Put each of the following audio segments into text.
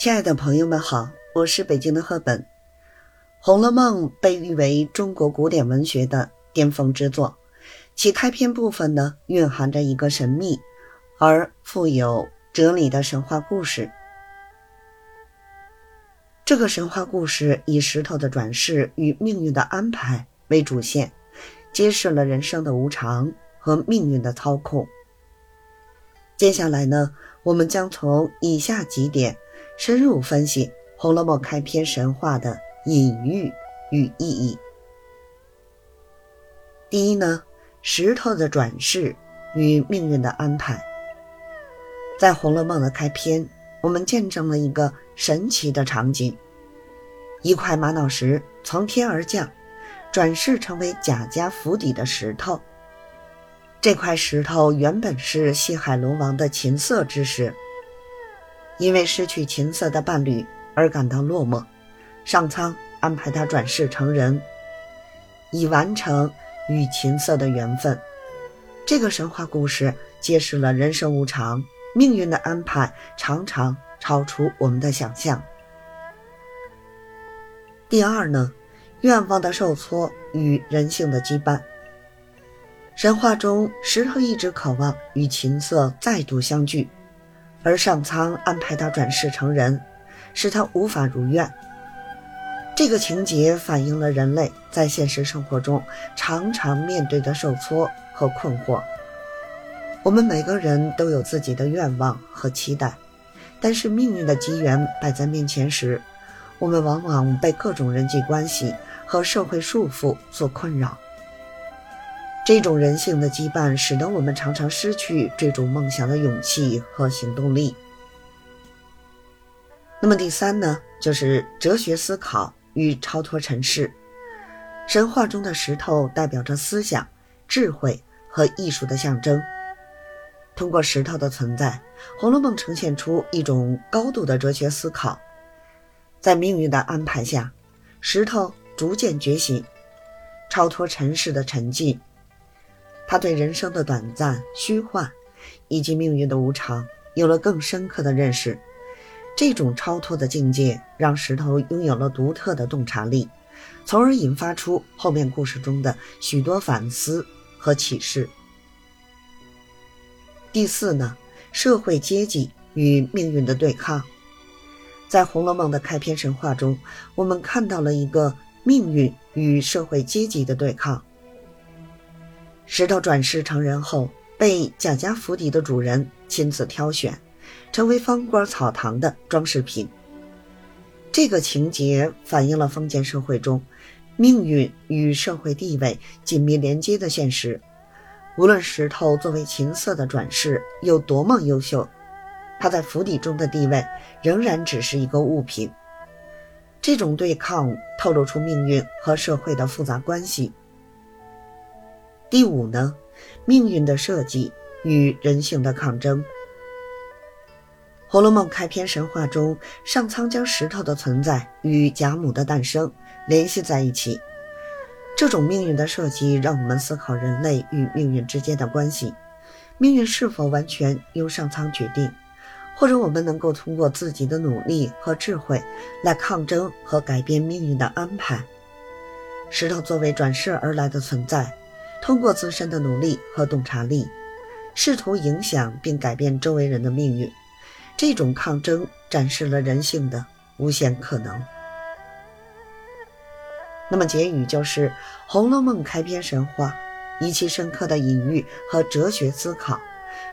亲爱的朋友们好，我是北京的赫本。《红楼梦》被誉为中国古典文学的巅峰之作，其开篇部分呢，蕴含着一个神秘而富有哲理的神话故事。这个神话故事以石头的转世与命运的安排为主线，揭示了人生的无常和命运的操控。接下来呢，我们将从以下几点深入分析《红楼梦》开篇神话的隐喻与意义。第一呢，石头的转世与命运的安排。在《红楼梦》的开篇，我们见证了一个神奇的场景：一块玛瑙石从天而降，转世成为贾家府邸的石头。这块石头原本是西海龙王的琴瑟之石，因为失去琴瑟的伴侣而感到落寞，上苍安排他转世成人，以完成与琴瑟的缘分。这个神话故事揭示了人生无常，命运的安排常常超出我们的想象。第二呢，愿望的受挫与人性的羁绊。神话中，石头一直渴望与琴瑟再度相聚，而上苍安排他转世成人，使他无法如愿。这个情节反映了人类在现实生活中常常面对的受挫和困惑。我们每个人都有自己的愿望和期待，但是命运的机缘摆在面前时，我们往往被各种人际关系和社会束缚所困扰。这种人性的羁绊，使得我们常常失去追逐梦想的勇气和行动力。那么第三呢，就是哲学思考与超脱尘世。神话中的石头代表着思想、智慧和艺术的象征。通过石头的存在，《红楼梦》呈现出一种高度的哲学思考。在命运的安排下，石头逐渐觉醒，超脱尘世的沉寂。他对人生的短暂、虚幻，以及命运的无常，有了更深刻的认识。这种超脱的境界，让石头拥有了独特的洞察力，从而引发出后面故事中的许多反思和启示。第四呢，社会阶级与命运的对抗。在《红楼梦》的开篇神话中，我们看到了一个命运与社会阶级的对抗。石头转世成人后，被贾家府邸的主人亲自挑选，成为方官草堂的装饰品。这个情节反映了封建社会中命运与社会地位紧密连接的现实。无论石头作为琴瑟的转世有多么优秀，他在府邸中的地位仍然只是一个物品。这种对抗透露出命运和社会的复杂关系。第五呢，命运的设计与人性的抗争。《红楼梦》开篇神话中，上苍将石头的存在与贾母的诞生联系在一起。这种命运的设计，让我们思考人类与命运之间的关系：命运是否完全由上苍决定，或者我们能够通过自己的努力和智慧来抗争和改变命运的安排？石头作为转世而来的存在。通过自身的努力和洞察力，试图影响并改变周围人的命运，这种抗争展示了人性的无限可能。那么结语就是《红楼梦》开篇神话，以其深刻的隐喻和哲学思考，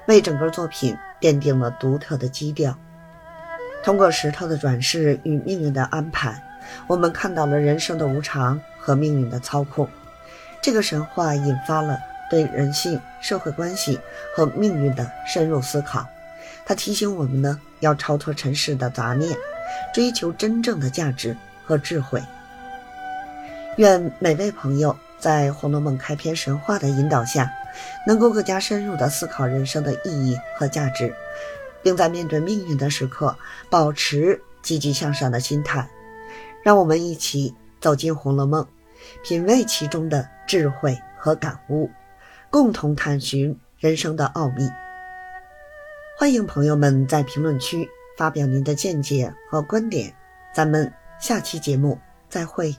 为整个作品奠定了独特的基调。通过石头的转世与命运的安排，我们看到了人生的无常和命运的操控。这个神话引发了对人性、社会关系和命运的深入思考。它提醒我们呢，要超脱尘世的杂念，追求真正的价值和智慧。愿每位朋友在《红楼梦》开篇神话的引导下，能够更加深入地思考人生的意义和价值，并在面对命运的时刻保持积极向上的心态。让我们一起走进《红楼梦》。品味其中的智慧和感悟，共同探寻人生的奥秘。欢迎朋友们在评论区发表您的见解和观点。咱们下期节目再会。